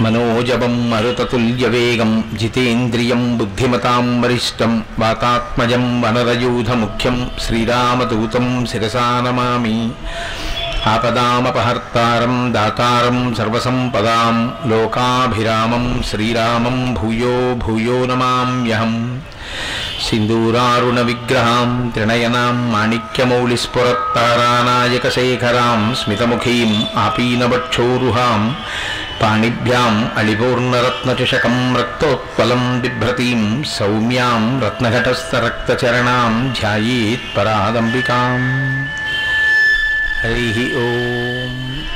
मनोजवं मरुततुल्यवेगं जितेन्द्रियं बुद्धिमतां वरिष्ठं, वातात्मजं वनरयूधमुख्यं श्रीरामदूतं शिरसा नमामि। आपदामपहर्तारं, दातारं सर्वसम्पदां, लोकाभिरामं, श्रीरामं भूयो भूयो नमाम्यहम् सिन्दूरारुणविग्रहां त्रिणयनां माणिक्यमौलिस्फुरत्तारानायकशेखरां स्मितमुखीम् आपीनवक्षोरुहाम् పాణిభ్యాం అళిపూర్ణరత్నచషకం రక్తోత్పలం బిభ్రతీం సౌమ్యాం రత్నఘటస్థరక్తచరణాం ధ్యాయేత్ పరాదంబికాం హరి ఓం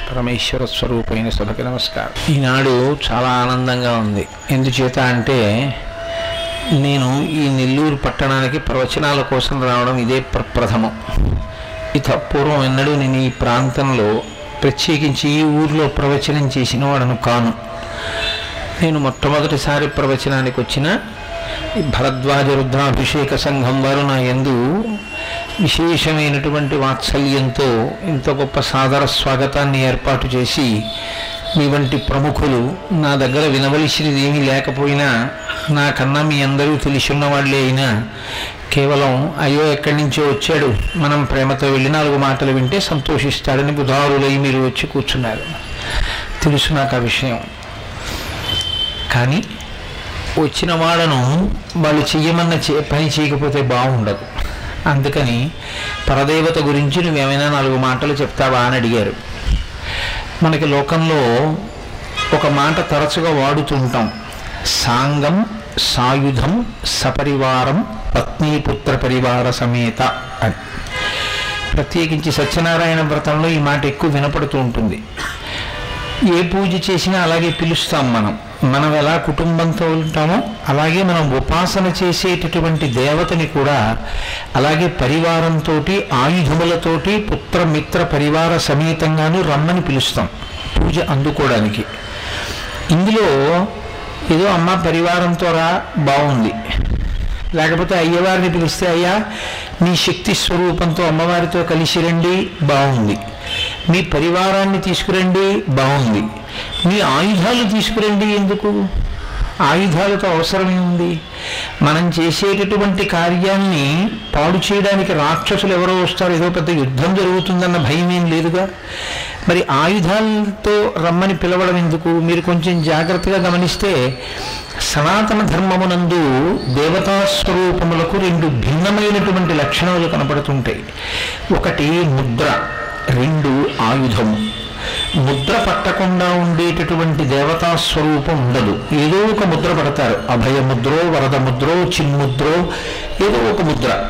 పరమేశ్వర స్వరూపైన సభకి నమస్కారం ఈనాడు చాలా ఆనందంగా ఉంది। ఎందుచేత అంటే నేను ఈ నెల్లూరు పట్టణానికి ప్రవచనాల కోసం రావడం ఇదే ప్రప్రథమం ఇత పూర్వం ఎన్నడూ నేను ఈ ప్రాంతంలో ప్రత్యేకించి ఈ ఊర్లో ప్రవచనం చేసిన వాడను కాను. నేను మొట్టమొదటిసారి ప్రవచనానికి వచ్చిన భరద్వాజ రుద్రాభిషేక సంఘం వారు నా యందు విశేషమైనటువంటి వాత్సల్యంతో ఇంత గొప్ప సాదర స్వాగతాన్ని ఏర్పాటు చేసి మీ వంటి ప్రముఖులు నా దగ్గర వినవలసినది ఏమీ లేకపోయినా నాకన్నా మీ అందరూ తెలిసి వాళ్ళే అయినా కేవలం అయ్యో ఎక్కడి నుంచో వచ్చాడు. మనం ప్రేమతో వెళ్ళి నాలుగు మాటలు వింటే సంతోషిస్తాడని బుధారులై మీరు వచ్చి కూర్చున్నారు. తెలుసు నాకు ఆ విషయం. కానీ వచ్చిన వాళ్ళను వాళ్ళు చెయ్యమన్న పని చేయకపోతే బాగుండదు. అందుకని పరదేవత గురించి నువ్వేమైనా నాలుగు మాటలు చెప్తావా అని అడిగారు. మనకి లోకంలో ఒక మాట తరచుగా వాడుతుంటాం. సాంగం సాయుధం సపరివారం పత్నీపుత్ర పరివార సమేత అని. ప్రత్యేకించి సత్యనారాయణ వ్రతంలో ఈ మాట ఎక్కువ వినపడుతూ ఉంటుంది. ఏ పూజ చేసినా అలాగే పిలుస్తాం మనం. మనం ఎలా కుటుంబంతో ఉంటామో అలాగే మనం ఉపాసన చేసేటటువంటి దేవతని కూడా అలాగే పరివారంతో ఆయుధములతోటి పుత్రమిత్ర పరివార సమేతంగాను రమ్మని పిలుస్తాం పూజ అందుకోవడానికి. ఇందులో ఏదో అమ్మ పరివారంతో రా బాగుంది లేకపోతే అయ్యవారిని పిలిస్తే అయ్యా మీ శక్తి స్వరూపంతో అమ్మవారితో కలిసి రండి బాగుంది మీ పరివారాన్ని తీసుకురండి బాగుంది మీ ఆయుధాలు తీసుకురండి ఎందుకు? ఆయుధాలతో అవసరమే ఉంది. మనం చేసేటటువంటి కార్యాన్ని పాడు చేయడానికి రాక్షసులు ఎవరో వస్తారు. ఏదో పెద్ద యుద్ధం జరుగుతుందన్న భయం ఏం లేదుగా? మరి ఆయుధాలతో రమ్మని పిలవడం ఎందుకు? మీరు కొంచెం జాగ్రత్తగా గమనిస్తే సనాతన ధర్మమునందు దేవతా స్వరూపములకు రెండు భిన్నమైనటువంటి లక్షణాలు కనపడుతుంటాయి. ఒకటి ముద్ర రెండు ఆయుధము. ముద్ర పట్టకుండా ఉండేటటువంటి దేవతా స్వరూపం ఉండదు. ఏదో ఒక ముద్ర పడతారు. అభయ ముద్రో వరద ముద్రో చిన్ముద్రో ఏదో ఒక ముద్ర.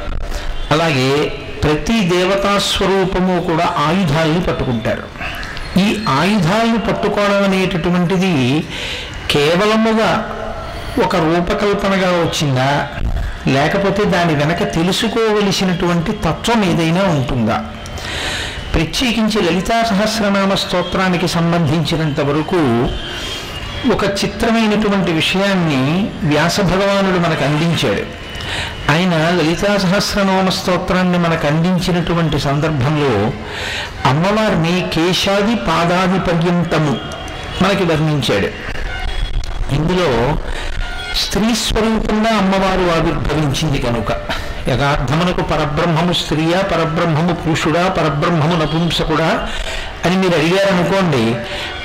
అలాగే ప్రతి దేవతా స్వరూపము కూడా ఆయుధాలను పట్టుకుంటారు. ఈ ఆయుధాలను పట్టుకోవడం అనేటటువంటిది కేవలముగా ఒక రూపకల్పనగా వచ్చిందా? లేకపోతే దాని వెనక తెలుసుకోవలసినటువంటి తత్వం ఏదైనా ఉంటుందా? ప్రత్యేకించి లలితా సహస్రనామ స్తోత్రానికి సంబంధించినంత వరకు ఒక చిత్రమైనటువంటి విషయాన్ని వ్యాస భగవానుడు మనకు అందించాడు. ఆయన లలితా సహస్రనామ స్తోత్రాన్ని మనకు అందించినటువంటి సందర్భంలో అమ్మవారిని కేశాది పాదాది పర్యంతము మనకి వర్ణించాడు. ఇందులో స్త్రీ స్వరూపంగా అమ్మవారు ఆవిర్భవించింది కనుక. యథార్థమునకు పరబ్రహ్మము స్త్రీయా పరబ్రహ్మము పురుషుడా పరబ్రహ్మము నపుంసకుడా అని మీరు అడిగారనుకోండి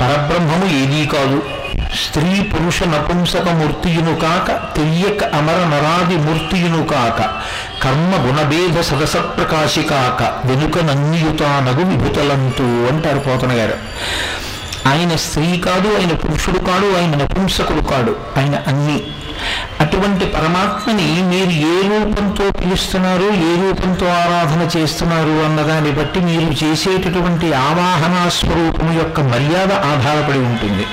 పరబ్రహ్మము ఏదీ కాదు. స్త్రీ పురుష నపుంసక మూర్తియును కాక తెయ్యక అమర నరాది మూర్తియును కాక కర్మ గుణభేద సదస ప్రకాశి కాక వెనుక నన్నియుతానగు విభుతలంతు అంటారు పోతన గారు. ఆయన స్త్రీ కాదు ఆయన పురుషుడు కాడు ఆయన నపుంసకుడు కాడు ఆయన అన్ని. అటువంటి పరమాత్మని మీరు ఏ రూపంతో పిలుస్తున్నారు ఏ రూపంతో ఆరాధన చేస్తున్నారు అన్నదాన్ని బట్టి మీరు చేసేటటువంటి ఆవాహనా స్వరూపం యొక్క మర్యాద ఆధారపడి ఉంటుంది.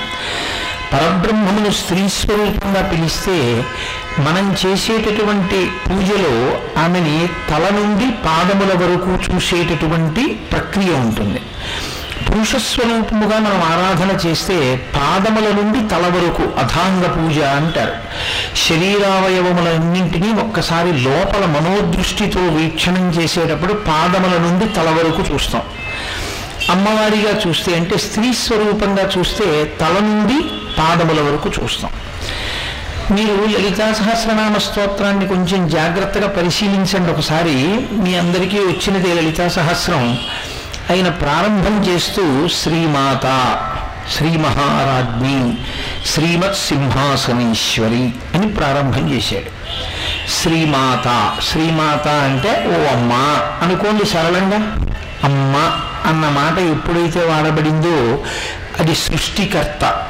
పరబ్రహ్మమును స్త్రీ స్వరూపంగా పిలిస్తే మనం చేసేటటువంటి పూజలో ఆమెని తల నుండి పాదముల వరకు చూసేటటువంటి ప్రక్రియ ఉంటుంది. పురుషస్వరూపముగా మనం ఆరాధన చేస్తే పాదముల నుండి తల వరకు అథాంగ పూజ అంటారు. శరీరావయవములన్నింటినీ ఒక్కసారి లోపల మనోదృష్టితో వీక్షణం చేసేటప్పుడు పాదముల నుండి తల వరకు చూస్తాం. అమ్మవారిగా చూస్తే అంటే స్త్రీ స్వరూపంగా చూస్తే తల నుండి పాదముల వరకు చూస్తాం. మీరు లలితా సహస్రనామ స్తోత్రాన్ని కొంచెం జాగ్రత్తగా పరిశీలించండి ఒకసారి. మీ అందరికీ వచ్చినదే లలితా సహస్రం. ఆయన ప్రారంభం చేస్తూ శ్రీమాత శ్రీ మహారాజ్ఞి శ్రీమత్ సింహాసనేశ్వరి అని ప్రారంభం చేశాడు. శ్రీమాత శ్రీమాత అంటే ఓ అమ్మ అనుకోండి సరళంగా. అమ్మ అన్న మాట ఎప్పుడైతే వాడబడిందో అది సృష్టికర్త.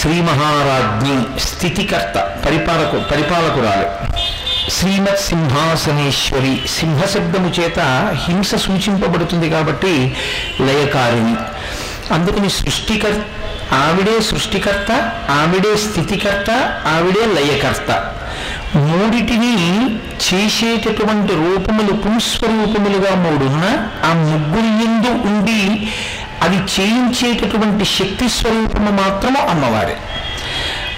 శ్రీ మహారాజ్ఞి స్థితికర్త పరిపాలకు పరిపాలకురాలు. శ్రీమత్ సింహాసనేశ్వరి సింహశబ్దము చేత హింస సూచింపబడుతుంది కాబట్టి లయకారిణి. అందుకని సృష్టికర్ ఆవిడే సృష్టికర్త ఆవిడే స్థితికర్త ఆవిడే లయకర్త. మూడిటిని చేసేటటువంటి రూపములు పుంస్వరూపములుగా మూడున్న ఆ ముగ్గురి ఎందు ఉండి అది చేయించేటటువంటి శక్తి స్వరూపము మాత్రము అమ్మవారే.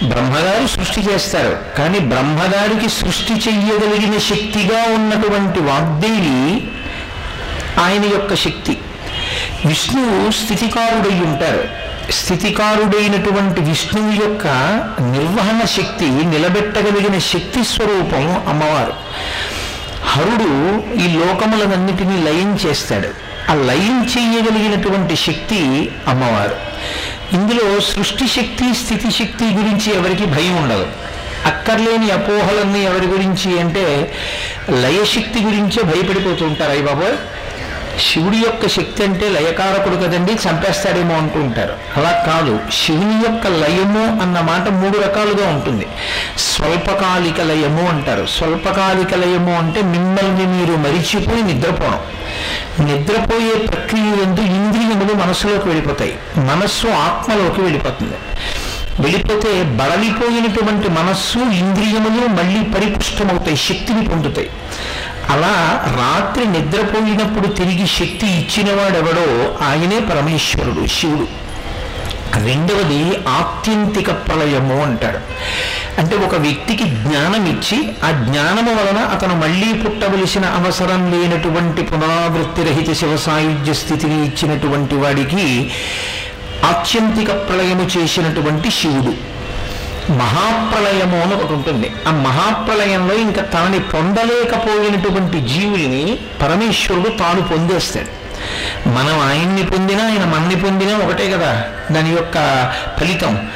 బ్రహ్మగారు సృష్టి చేస్తారు కానీ బ్రహ్మగారికి సృష్టి చెయ్యగలిగిన శక్తిగా ఉన్నటువంటి వాగ్దేవి ఆయన యొక్క శక్తి. విష్ణువు స్థితికారుడై ఉంటారు. స్థితికారుడైనటువంటి విష్ణువు యొక్క నిర్వహణ శక్తి నిలబెట్టగలిగిన శక్తి స్వరూపం అమ్మవారు. హరుడు ఈ లోకములనన్నిటినీ లయం చేస్తాడు. ఆ లయం చేయగలిగినటువంటి శక్తి అమ్మవారు. ఇందులో సృష్టి శక్తి స్థితి శక్తి గురించి ఎవరికి భయం ఉండదు. అక్కర్లేని అపోహలన్నీ ఎవరి గురించి అంటే లయశక్తి గురించే భయపడిపోతూ ఉంటారు. అయ్య బాబోయ్! శివుడి యొక్క శక్తి అంటే లయకారకుడు కదండి చంపేస్తాడేమో అనుకుంటారు అలా కాదు శివుని యొక్క లయము అన్న మాట మూడు రకాలుగా ఉంటుంది. స్వల్పకాలిక లయము అంటారు. స్వల్పకాలిక లయము అంటే మిమ్మల్ని మీరు మరిచిపోయి నిద్రపోవడం నిద్రపోయే ప్రక్రియ ఎందు ఇంద్రియములు మనసులోకి వెళ్ళిపోతాయి. మనస్సు ఆత్మలోకి వెళ్ళిపోతుంది. వెళ్ళిపోతే బడలిపోయినటువంటి మనస్సు ఇంద్రియములు మళ్ళీ పరిపుష్టమవుతాయి శక్తిని పొందుతాయి. అలా రాత్రి నిద్రపోయినప్పుడు తిరిగి శక్తి ఇచ్చినవాడెవడో ఆయనే పరమేశ్వరుడు శివుడు. రెండవది ఆత్యంతిక ప్రళయము అంటాడు. అంటే ఒక వ్యక్తికి జ్ఞానం ఇచ్చి ఆ జ్ఞానము వలన అతను మళ్ళీ పుట్టవలసిన అవసరం లేనటువంటి పునరావృత్తి రహిత శివ సాయుధ్య స్థితిని ఇచ్చినటువంటి వాడికి ఆత్యంతిక ప్రళయము చేసినటువంటి శివుడు. మహాప్రలయము అని ఒకటి ఉంటుంది. ఆ మహాప్రలయంలో ఇంకా తనని పొందలేకపోయినటువంటి జీవుల్ని పరమేశ్వరుడు తాను పొందేస్తాడు. మనం ఆయన్ని పొందినా ఆయన మన్ని పొందినా ఒకటే కదా దాని యొక్క ఫలితం.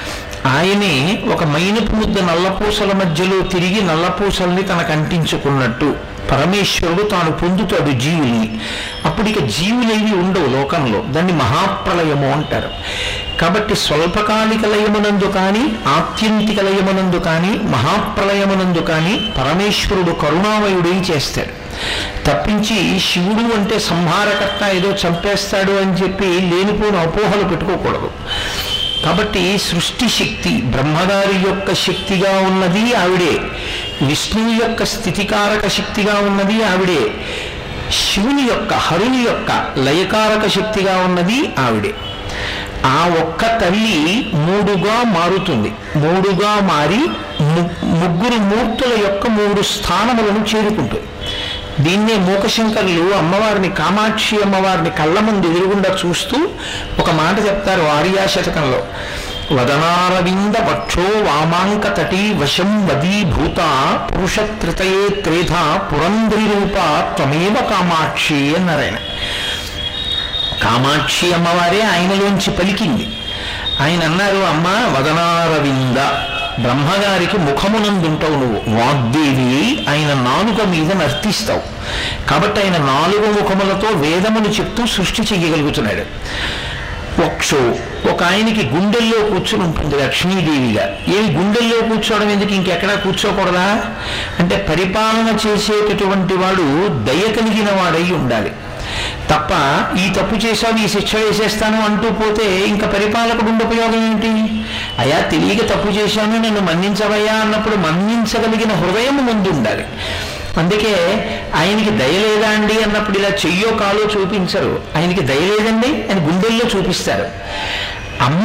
ఆయనే ఒక మైనపు ముద్ద నల్లపూసల మధ్యలో తిరిగి నల్లపూసల్ని తనకు అంటించుకున్నట్టు. పరమేశ్వరుడు తాను పొందుతాడు జీవుల్ని అప్పుడు ఇక జీవులేవి ఉండవు లోకంలో. దాన్ని మహాప్రలయము అంటారు. కాబట్టి స్వల్పకాలిక లయమునందు కానీ ఆత్యంతిక లయమునందు కానీ మహాప్రలయమునందు కానీ పరమేశ్వరుడు కరుణామయుడై చేస్తాడు. తప్పించి శివుడు అంటే సంహారకర్త ఏదో చంపేస్తాడు అని చెప్పి లేనిపోని అపోహలు పెట్టుకోకూడదు. కాబట్టి సృష్టి శక్తి బ్రహ్మగారి యొక్క శక్తిగా ఉన్నది ఆవిడే. విష్ణువు యొక్క స్థితికారక శక్తిగా ఉన్నది ఆవిడే. శివుని యొక్క హరుని యొక్క లయకారక శక్తిగా ఉన్నది ఆవిడే. ఆ ఒక్క తల్లి మూడుగా మారుతుంది. మూడుగా మారి ముగ్గురు మూర్తుల యొక్క మూడు స్థానములను చేరుకుంటుంది. దీన్నే మూకశంకరులు అమ్మవారిని కామాక్షి అమ్మవారిని కళ్ళ ముందు ఎదురుగుండా చూస్తూ ఒక మాట చెప్తారు ఆర్యాశతకంలో వదనారవింద వక్షో వామాంకతటీ వశం వదీభూత పురుష త్రితయే త్రేధ పురంధ్రి రూప త్వమేవ కామాక్షి అన్నారాయన కామాక్షి అమ్మవారే ఆయనలోంచి పలికింది। ఆయన అన్నారు అమ్మ వదనారవింద బ్రహ్మగారికి ముఖమునందుంటావు నువ్వు వాగ్దేవి ఆయన నాలుక మీద నర్తిస్తావు. కాబట్టి ఆయన నాలుగు ముఖములతో వేదమును చెప్తూ సృష్టి చెయ్యగలుగుతున్నాడు. వక్షో ఒక ఆయనకి గుండెల్లో కూర్చుని ఉంటుంది లక్ష్మీదేవిగా. ఏమి గుండెల్లో కూర్చోవడం ఎందుకు? ఇంకెక్కడా కూర్చోకూడదా? అంటే పరిపాలన చేసేటటువంటి వాడు దయ కలిగిన వాడై ఉండాలి. తప్ప ఈ తప్పు చేశావు ఈ శిక్ష వేసేస్తాను అంటూ పోతే ఇంకా పరిపాలకుడు ఉండే ఉపయోగం ఏంటి? అయా తెలియక తప్పు చేశాను నన్ను మన్నించవయ్యా అన్నప్పుడు మన్నించగలిగిన హృదయం ముందు ఉండాలి అందుకే ఆయనకి దయ లేదా అండి అన్నప్పుడు ఇలా చెయ్యో కాలో చూపించరు. ఆయనకి దయ లేదండి ఆయన గుండెల్లో చూపిస్తారు. అమ్మ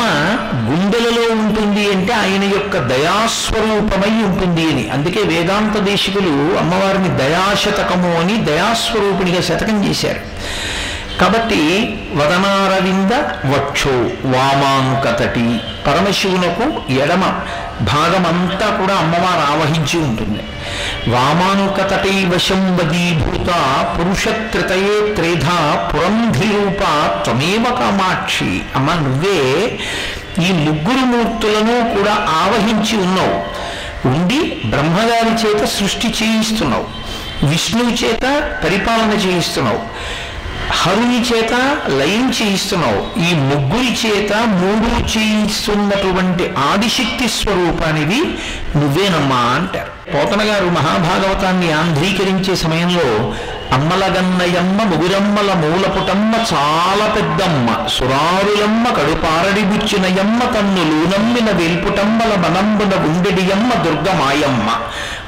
గుండెలలో ఉంటుంది అంటే ఆయన యొక్క దయాస్వరూపమై ఉంటుంది అని. అందుకే వేదాంత దేశికులు అమ్మవారిని దయాశతకము అని దయాస్వరూపిణిగా శతకం చేశారు. కాబట్టి వదనారవింద వక్షో వామాంకతటి పరమశివునకు ఎడమ భాగమంతా కూడా అమ్మవారు ఆవహించి ఉంటుంది. వామానుకతటైవ శంబదీభూత పురుషత్రితయే త్రేధా పురంధిరూప త్వమేవ కామాక్షి. అమ్మ నువ్వే ఈ ముగ్గురు మూర్తులను కూడా ఆవహించి ఉన్నావు. ఉండి బ్రహ్మగారి చేత సృష్టి చేయిస్తున్నావు. విష్ణువు చేత పరిపాలన చేయిస్తున్నావు. హరుని చేత లయం చేయిస్తున్నావు. ఈ ముగ్గురి చేత మూడు చేయిస్తున్నటువంటి ఆదిశక్తి స్వరూపానివి నువ్వేనమ్మా అంటారు. పోతన గారు మహాభాగవతాన్ని ఆంధ్రీకరించే సమయంలో అమ్మలగన్నయమ్మ ముగురమ్మల మూలపుటమ్మ చాలా పెద్దమ్మ సురారులమ్మ కడుపారడిబుచ్చినయమ్మ తన్నులూనమ్మిన వేల్పుటమ్మల మనంబున గుండెడియమ్మ దుర్గమాయమ్మ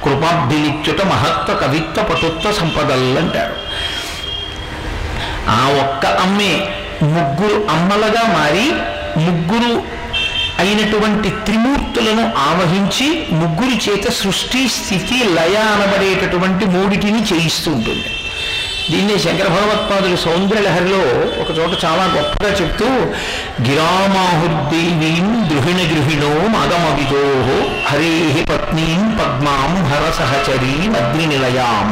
కృపాభిలిచ్యుట మహత్వ కవిత్వ పటుత్వ సంపదల్లంటారు ఆ ఒక్క అమ్మే ముగ్గురు అమ్మలుగా మారి ముగ్గురు అయినటువంటి త్రిమూర్తులను ఆవహించి ముగ్గురి చేత సృష్టి స్థితి లయ అనబడేటటువంటి మూడిటిని చేయిస్తూ ఉంటుంది. దీన్ని శంకర భగవత్పాదులు సౌందర్యలహరిలో ఒక చోట చాలా గొప్పగా చెప్తూ గిరామాహుర్దేవీం గృహిణ గృహిణో మగమవిదో హరే పత్నీం పద్మాం హరసహచరీం అగ్నినిలయాం.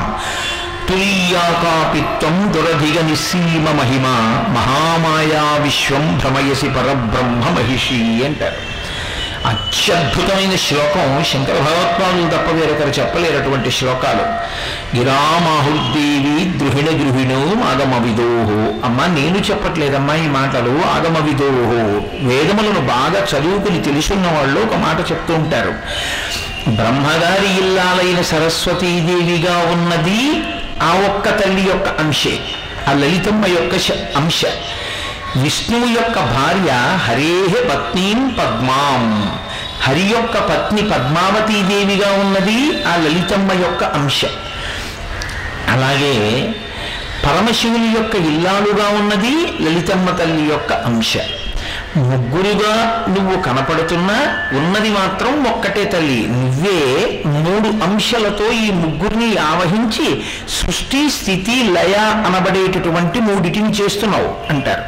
తులీయాకాపిత్వం దురధిగ నిస్సీమ మహిమ మహామాయా విశ్వం భ్రమయసి పరబ్రహ్మ మహిషి అంటారు. అత్యద్భుతమైన శ్లోకం శంకర భగవత్పాదులు తప్ప వేరొకరు చెప్పలేనటువంటి శ్లోకాలు. గిరామాహుర్దేవి గృహిణ గృహిణో ఆగమవిదోహో. అమ్మ నేను చెప్పట్లేదమ్మా ఈ మాటలు ఆగమవిదోహో. వేదములను బాగా చదువుకుని తెలుసున్న వాళ్ళు ఒక మాట చెప్తూ ఉంటారు. బ్రహ్మగారి ఇల్లాలైన సరస్వతీదేవిగా ఉన్నది ఆ ఒక్క తల్లి యొక్క అంశే ఆ లలితమ్మ యొక్క అంశ. విష్ణువు యొక్క భార్య హరేహ పత్నీం పద్మాం. హరి యొక్క పత్ని పద్మావతీదేవిగా ఉన్నది ఆ లలితమ్మ యొక్క అంశ. అలాగే పరమశివుని యొక్క ఇల్లాలుగా ఉన్నది లలితమ్మ తల్లి యొక్క అంశ. ముగ్గురుగా నువ్వు కనపడుతున్నా ఉన్నది మాత్రం ఒక్కటే తల్లి. నువ్వే మూడు అంశాలతో ఈ ముగ్గురిని ఆవహించి సృష్టి స్థితి లయ అనబడేటటువంటి మూడిటిని చేస్తున్నావు అంటారు.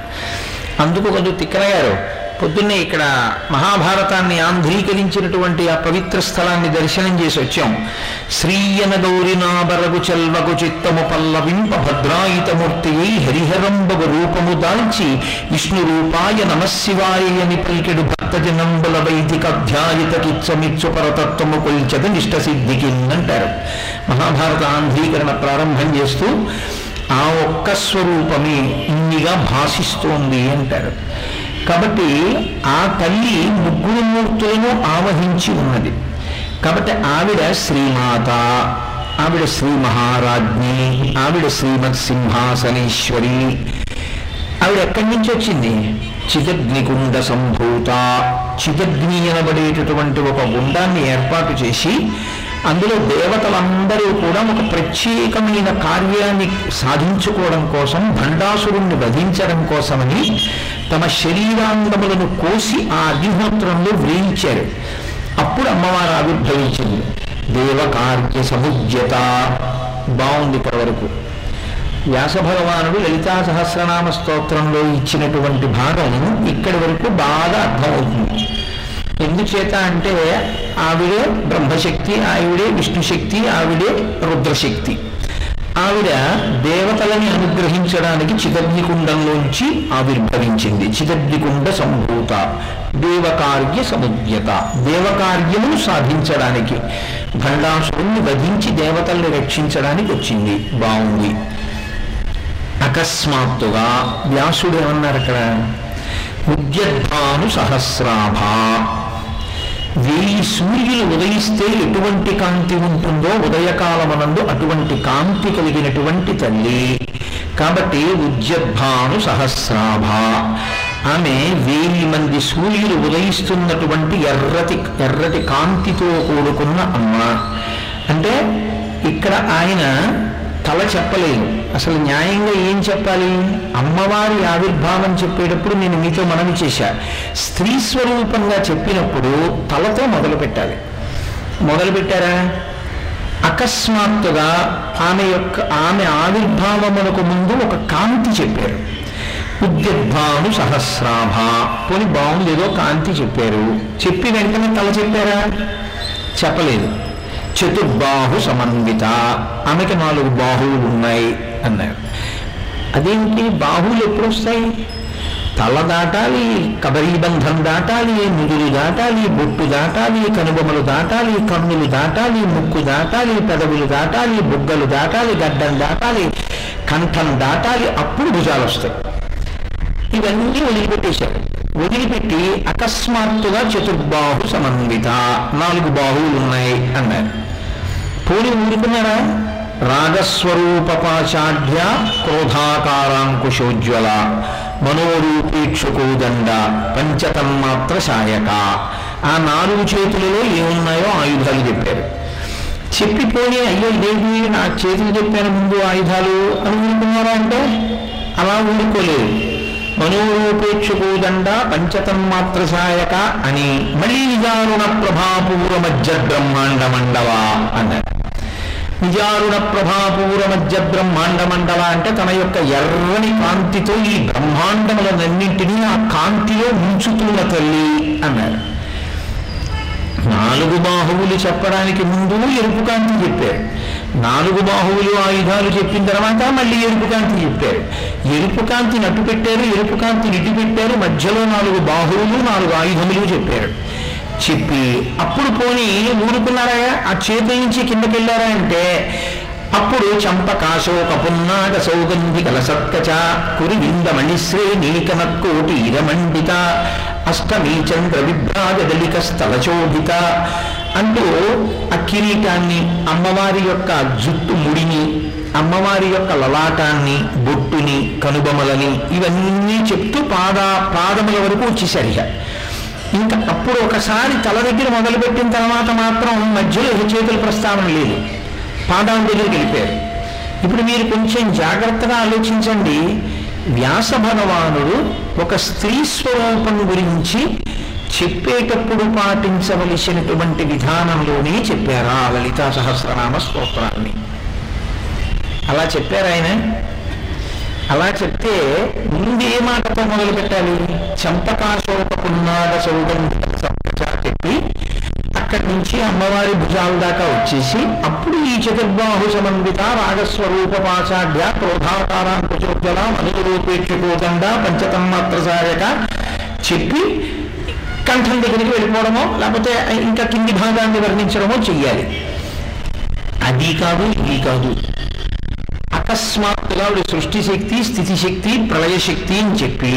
అందుకు కొంచెం తిక్కనగారు పొద్దున్నే ఇక్కడ మహాభారతాన్ని ఆంధ్రీకరించినటువంటి ఆ పవిత్ర స్థలాన్ని దర్శనం చేసి వచ్చాం. శ్రీయన గౌరినాబరగు చెల్వగు చిత్తము పల్లవింప భద్రాయితమూర్తి హరిహరంబగు రూపము దాల్చి విష్ణు రూపాయ నమశివాయ అని పలికెడు భక్తజనంబుల వైదిక అధ్యాయిత కిచ్చమిచ్చు పరతత్వము కొల్చద నిష్ట సిద్ధికి అంటారు మహాభారత ఆంధ్రీకరణ ప్రారంభం చేస్తూ ఆ ఒక్క స్వరూపమే ఇన్నిగా భాషిస్తోంది అంటారు. కాబట్టి ఆ తల్లి ముగ్గురు మూర్తులను ఆవహించి ఉన్నది. కాబట్టి ఆవిడ శ్రీమాత ఆవిడ శ్రీ మహారాజ్ఞి ఆవిడ శ్రీమత్ సింహాసనేశ్వరి. ఆవిడ ఎక్కడి నుంచి వచ్చింది? చిదగ్నికుండ సంభూత. చిదగ్ని అనబడేటటువంటి ఒక గుండాన్ని ఏర్పాటు చేసి అందులో దేవతలందరూ కూడా ఒక ప్రత్యేకమైన కార్యాన్ని సాధించుకోవడం కోసం భండాసురుణ్ణి వధించడం కోసమని తమ శరీరాంగములను కోసి ఆ అగ్నిహోత్రంలో వేయించారు అప్పుడు అమ్మవారు ఆవిర్భవించింది. దేవకార్య సముజ్యత బాగుంది ఇప్పటి వరకు. వ్యాస భగవానుడు లలితా సహస్రనామ స్తోత్రంలో ఇచ్చినటువంటి భాగం ఇక్కడి వరకు బాగా అర్థమవుతుంది. ఎందుచేత అంటే ఆవిడే బ్రహ్మశక్తి ఆవిడే విష్ణుశక్తి ఆవిడే రుద్రశక్తి. ఆవిడ దేవతలని అనుగ్రహించడానికి చిదగ్నికుండంలోంచి ఆవిర్భవించింది. చిదగ్నికుండ సంభూత దేవకార్య సముద్యత. దేవకార్యమును సాధించడానికి భండాసురుణ్ణి వధించి దేవతల్ని రక్షించడానికి వచ్చింది. బాగుంది అకస్మాత్తుగా వ్యాసుడు ఏమన్నారు అక్కడ ఉద్యద్భాను సహస్రాభ వెయ్యి సూర్యులు ఉదయిస్తే ఎటువంటి కాంతి ఉంటుందో ఉదయకాలమనందు అటువంటి కాంతి కలిగినటువంటి తల్లి. కాబట్టి ఉద్యద్భాను సహస్రాభ. ఆమె వెయ్యి మంది సూర్యులు ఉదయిస్తున్నటువంటి ఎర్రటి ఎర్రటి కాంతితో కూడుకున్న అమ్మ. అంటే ఇక్కడ ఆయన తల చెప్పలేదు అసలు న్యాయంగా ఏం చెప్పాలి? అమ్మవారి ఆవిర్భావం చెప్పేటప్పుడు నేను మీతో మనవి చేశా. స్త్రీ స్వరూపంగా చెప్పినప్పుడు తలతో మొదలు పెట్టాలి మొదలు పెట్టారా అకస్మాత్తుగా ఆమె యొక్క ఆమె ఆవిర్భావమునకు ముందు ఒక కాంతి చెప్పారు. ఉద్యద్భాను సహస్రాభ. పోని బాగుంది ఏదో కాంతి చెప్పారు. చెప్పి వెంటనే తల చెప్పారా? చెప్పలేదు. చతుర్బాహు సమన్విత. ఆమెకి నాలుగు బాహువులు ఉన్నాయి అన్నారు. అదేంటి? బాహువులు ఎప్పుడు వస్తాయి తల దాటాలి కబరీబంధం దాటాలి ముదులు దాటాలి బొట్టు దాటాలి కనుబొమలు దాటాలి కన్నులు దాటాలి ముక్కు దాటాలి పెదవులు దాటాలి బుగ్గలు దాటాలి గడ్డం దాటాలి కంఠం దాటాలి అప్పుడు భుజాలు వస్తాయి ఇవన్నీ వదిలిపెట్టేశారు. వదిలిపెట్టి అకస్మాత్తుగా చతుర్బాహు సమన్విత. నాలుగు బాహువులు ఉన్నాయి అన్నారు. పోలి ఊరుకున్నాడా రాగస్వరూపపాచాఢ్య క్రోధాకారాంకుశోజ్వల మనోరూపేక్షుకోదండ పంచతన్మాత్ర సాయక ఆ నాలుగు చేతులలో ఏమున్నాయో ఆయుధాలు చెప్పారు. చెప్పిపోయి అయ్యో దేవి నా చేతులు చెప్పాను ముందు ఆయుధాలు అని ఊరుకున్నారా అంటే? అలా ఊరుకోలేదు. మనోరూపేక్షుకోదండ పంచతన్మాత్ర సాయక అని మళ్ళీ నిజారుణ ప్రభాపూర మధ్య బ్రహ్మాండ మండవ అన్నారు. నిజారుణ ప్రభాపూర మధ్య బ్రహ్మాండ మండల అంటే తన యొక్క ఎర్రని కాంతితో ఈ బ్రహ్మాండములన్నింటినీ ఆ కాంతిలో ఉంచుతున్న తల్లి అన్నారు. నాలుగు బాహువులు చెప్పడానికి ముందు ఎరుపు కాంతి చెప్పారు. నాలుగు బాహువులు ఆయుధాలు చెప్పిన తర్వాత మళ్ళీ ఎరుపు కాంతి చెప్పారు. ఎరుపు కాంతి నట్టు పెట్టారు ఎరుపు కాంతి నిటి పెట్టారు. మధ్యలో నాలుగు బాహువులు నాలుగు ఆయుధములు చెప్పారు. చెప్పి అప్పుడు పోని ఊరుకున్నారా ఆ చేతి నుంచి కిందకి వెళ్ళారా అంటే అప్పుడు చంపకాశోక పున్నాగ సౌగంధి కలసత్కచ కురి వింద మణిశ్రే నీకనక్కోటి ఇరమండిత అష్టమీ చంద్ర విభ్రాగదలిక స్థలచోభిత అంటూ ఆ కిరీటాన్ని అమ్మవారి యొక్క జుట్టు ముడిని అమ్మవారి యొక్క లలాటాన్ని బొట్టుని కనుబొమలని ఇవన్నీ చెప్తూ పాద పాదముల వరకు వచ్చేసరిగా ఇంకా అప్పుడు ఒకసారి తల దగ్గర మొదలుపెట్టిన తర్వాత మాత్రం మధ్యలో చేతుల ప్రస్తావన లేదు. పాదాల దగ్గరికి వెళ్ళిపోయారు. ఇప్పుడు మీరు కొంచెం జాగ్రత్తగా ఆలోచించండి. వ్యాస భగవానుడు ఒక స్త్రీ స్వరూపం గురించి చెప్పేటప్పుడు పాటించవలసినటువంటి విధానంలోనే చెప్పారా లలితా సహస్రనామ స్తోత్రాన్ని. అలా చెప్పారు ఆయన. అలా చెప్తే ముందు ఏ మాటతో మొదలు పెట్టాలి? చంపకాశోపకున్నాడ సౌగంధ చెప్పి అక్కడి నుంచి అమ్మవారి భుజాల దాకా వచ్చేసి అప్పుడు ఈ చతుర్బాహు సమన్విత రాగస్వరూప పాచాఢ్య క్రోధాకారాంకుచోజ్వల మనురూపేక్షకోదండ పంచతన్మాత్ర సాయక చెప్పి కంఠం దగ్గరికి వెళ్ళిపోవడమో లేకపోతే ఇంకా కింది భాగాన్ని వర్ణించడమో చెయ్యాలి. అది కాదు ఇది కాదు. అకస్మాత్తుగా ఆవిడ సృష్టి శక్తి స్థితి శక్తి ప్రళయ అని చెప్పి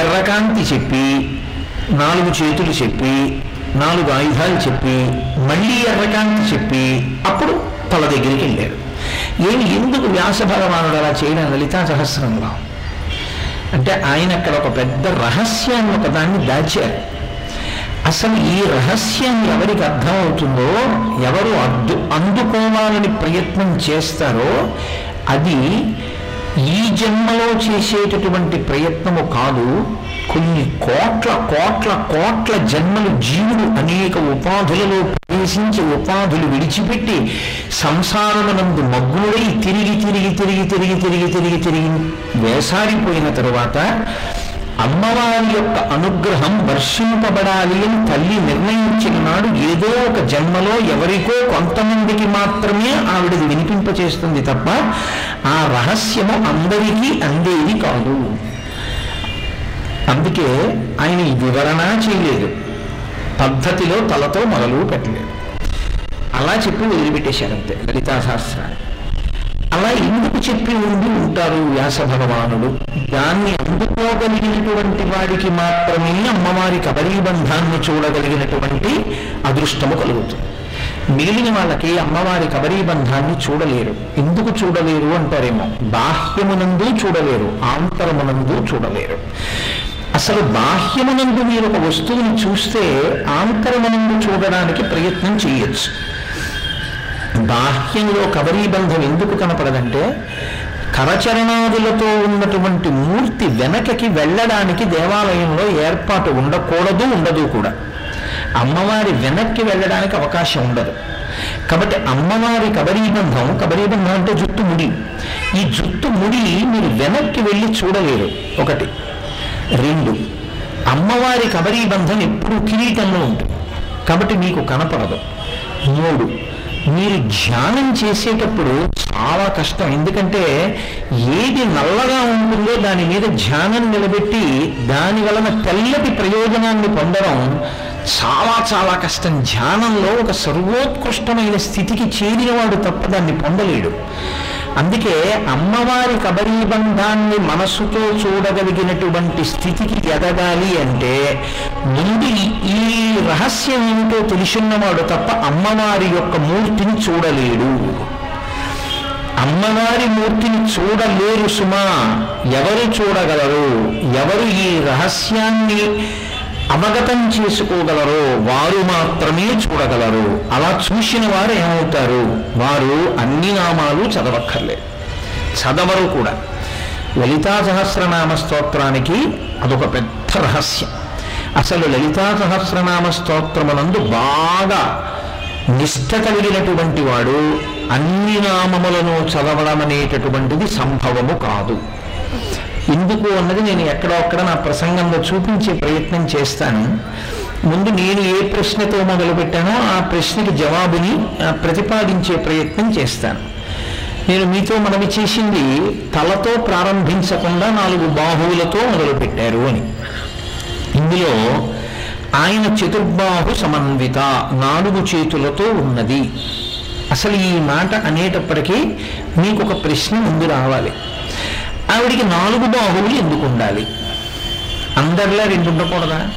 ఎర్రకాంతి చెప్పి నాలుగు చేతులు చెప్పి నాలుగు ఆయుధాలు చెప్పి మళ్ళీ ఎర్రకాంతి చెప్పి అప్పుడు తల దగ్గరికి వెళ్ళారు. ఏమి ఎందుకు వ్యాస భగవానుడు అలా చేయడం? లలితా సహస్రంలో. అంటే ఆయన అక్కడ ఒక పెద్ద రహస్యాన్ని ఒకదాన్ని దాచారు. అసలు ఈ రహస్యం ఎవరికి అర్థమవుతుందో ఎవరు అద్దు అందుకోవాలని ప్రయత్నం చేస్తారో అది ఈ జన్మలో చేసేటటువంటి ప్రయత్నము కాదు కొన్ని కోట్ల కోట్ల కోట్ల జన్మలు జీవుడు అనేక ఉపాధులలో ప్రవేశించి ఉపాధులు విడిచిపెట్టి సంసారమునందు మగ్గులై తిరిగి తిరిగి తిరిగి తిరిగి తిరిగి తిరిగి తిరిగి వేసారిపోయిన తరువాత అమ్మవారి యొక్క అనుగ్రహం వర్షింపబడాలి అని తల్లి నిర్ణయించిన నాడు ఏదో ఒక జన్మలో ఎవరికో కొంతమందికి మాత్రమే ఆవిడది వినిపింపచేస్తుంది తప్ప ఆ రహస్యము అందరికీ అందేది కాదు. అందుకే ఆయన ఈ వివరణ చేయలేదు. పద్ధతిలో తలతో మొదలు పెట్టలేదు. అలా చెప్పి వదిలిపెట్టేశారు అంతే లలితా సహస్రాన్ని అలా ఎందుకు చెప్పి ఉండి ఉంటారు వ్యాస భగవానుడు? దాన్ని అందుకోగలిగినటువంటి వాడికి మాత్రమే అమ్మవారి కబరీబంధాన్ని చూడగలిగినటువంటి అదృష్టము కలుగుతుంది. మిగిలిన వాళ్ళకి అమ్మవారి కబరీబంధాన్ని చూడలేరు. ఎందుకు చూడలేరు అంటారేమో? బాహ్యమునందు చూడలేరు ఆంతరమునందు చూడలేరు. అసలు బాహ్యమునందు మీరు ఒక వస్తువుని చూస్తే ఆంతరమునందు చూడడానికి ప్రయత్నం చేయొచ్చు. బాహ్యంలో కవరీబంధం ఎందుకు కనపడదంటే కరచరణాదులతో ఉన్నటువంటి మూర్తి వెనకకి వెళ్ళడానికి దేవాలయంలో ఏర్పాటు ఉండకూడదు ఉండదు కూడా. అమ్మవారి వెనక్కి వెళ్ళడానికి అవకాశం ఉండదు. కాబట్టి అమ్మవారి కబరీబంధం కబరీబంధం అంటే జుట్టు ముడి. ఈ జుట్టు ముడి మీరు వెనక్కి వెళ్ళి చూడలేరు. ఒకటి. రెండు. అమ్మవారి కబరీ బంధం ఎప్పుడూ కిరీటంలో ఉంటుంది. కాబట్టి మీకు కనపడదు. మూడు. మీరు ధ్యానం చేసేటప్పుడు చాలా కష్టం. ఎందుకంటే ఏది నల్లగా ఉంటుందో దాని మీద ధ్యానం నిలబెట్టి దాని వలన తెల్లటి ప్రయోజనాన్ని పొందడం చాలా చాలా కష్టం. ధ్యానంలో ఒక సర్వోత్కృష్టమైన స్థితికి చేరినవాడు తప్ప దాన్ని పొందలేడు. అందుకే అమ్మవారి కబరీబంధాన్ని మనసుతో చూడగలిగినటువంటి స్థితికి ఎదగాలి అంటే ముందు రహస్యం ఏమిటో తెలిసిన్నవాడు తప్ప అమ్మవారి యొక్క మూర్తిని చూడలేడు. అమ్మవారి మూర్తిని చూడలేరు సుమా. ఎవరు చూడగలరు? ఎవరు ఈ రహస్యాన్ని అవగతం చేసుకోగలరో? వారు మాత్రమే చూడగలరు. అలా చూసిన వారు ఏమవుతారు? వారు అన్ని నామాలు చదవక్కర్లేదు. చదవరు కూడా. లలితా సహస్రనామ స్తోత్రానికి అదొక పెద్ద రహస్యం. అసలు లలితా సహస్రనామ స్తోత్రమునందు బాగా నిష్ట కలిగినటువంటి వాడు అన్ని నామములను చదవడం అనేటటువంటిది సంభవము కాదు. ఎందుకు అన్నది నేను ఎక్కడో అక్కడ నా ప్రసంగంలో చూపించే ప్రయత్నం చేస్తాను. ముందు నేను ఏ ప్రశ్నతో మొదలుపెట్టానో ఆ ప్రశ్నకి జవాబుని ప్రతిపాదించే ప్రయత్నం చేస్తాను. నేను మీతో మనవి చేసింది తలతో ప్రారంభించకుండా నాలుగు బాహువులతో మొదలుపెట్టారు అని. ఇందులో ఆయన చతుర్బాహు సమన్విత నాలుగు చేతులతో ఉన్నది. అసలు ఈ మాట అనేటప్పటికీ మీకు ఒక ప్రశ్న ముందు రావాలి. ఆవిడికి నాలుగు బాహువులు ఎందుకు ఉండాలి? అందరిలా రెండు ఉండకూడదా?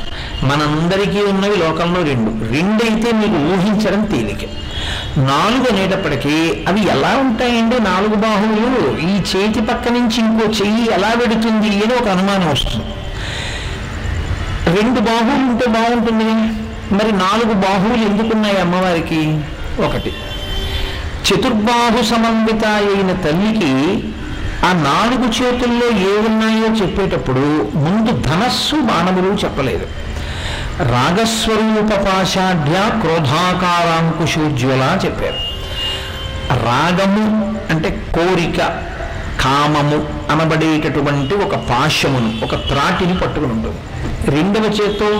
మనందరికీ ఉన్నవి లోకంలో రెండు. రెండైతే మీరు ఊహించడం తేలిక. నాలుగు అనేటప్పటికీ అవి ఎలా ఉంటాయండి నాలుగు బాహువులు? ఈ చేతి పక్క నుంచి ఇంకో చెయ్యి ఎలా పెడుతుంది అని ఒక అనుమానం వస్తుంది. రెండు బాహువులు ఉంటే బాగుంటుంది. మరి నాలుగు బాహువులు ఎందుకున్నాయి అమ్మవారికి? ఒకటి. చతుర్బాహు సమన్విత అయిన తల్లికి ఆ నాలుగు చేతుల్లో ఏ ఉన్నాయో చెప్పేటప్పుడు ముందు ధనస్సు మానవులు చెప్పలేదు. రాగస్వరూప పాషాఢ్య క్రోధాకారాంకుశోజ్వల చెప్పారు. రాగము అంటే కోరిక కామము అనబడేటటువంటి ఒక పాశమును ఒక త్రాటిని పట్టుకుని ఉంటుంది. రెండవ చేత్తో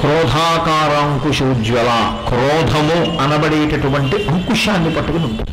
క్రోధాకారాంకుశోజ్వల క్రోధము అనబడేటటువంటి అంకుశాన్ని పట్టుకుని ఉంటుంది.